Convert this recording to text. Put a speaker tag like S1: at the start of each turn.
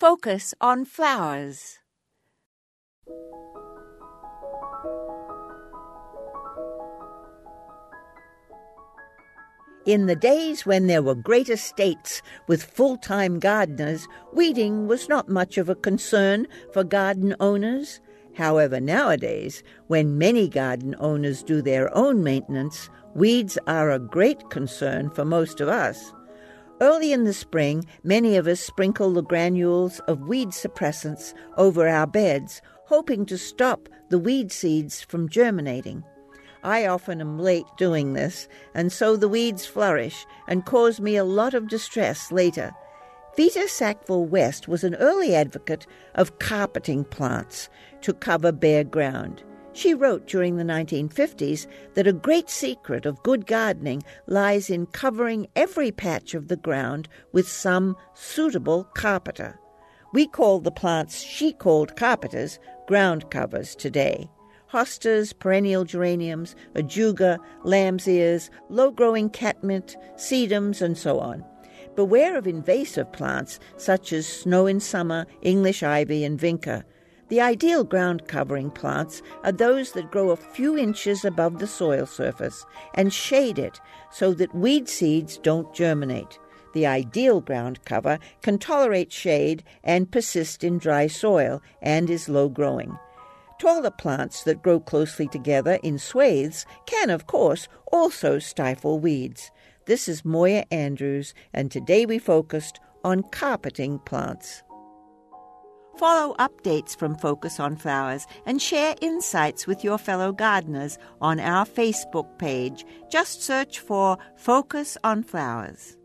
S1: Focus on flowers.
S2: In the days when there were great estates with full time gardeners, weeding was not much of a concern for garden owners. However, nowadays, when many garden owners do their own maintenance, weeds are a great concern for most of us. Early in the spring, many of us sprinkle the granules of weed suppressants over our beds, hoping to stop the weed seeds from germinating. I often am late doing this, and so the weeds flourish and cause me a lot of distress later. Vita Sackville West was an early advocate of carpeting plants to cover bare ground. She wrote during the 1950s that a great secret of good gardening lies in covering every patch of the ground with some suitable carpeter. We call the plants she called carpeters ground covers today hostas, perennial geraniums, ajuga, lamb's ears, low growing catmint, sedums, and so on. Beware of invasive plants such as snow in summer, English ivy, and vinca. The ideal ground covering plants are those that grow a few inches above the soil surface and shade it so that weed seeds don't germinate. The ideal ground cover can tolerate shade and persist in dry soil and is low growing. Taller plants that grow closely together in swathes can, of course, also stifle weeds. This is Moya Andrews, and today we focused on carpeting plants. Follow updates from Focus on Flowers and share insights with your fellow gardeners on our Facebook page. Just search for Focus on Flowers.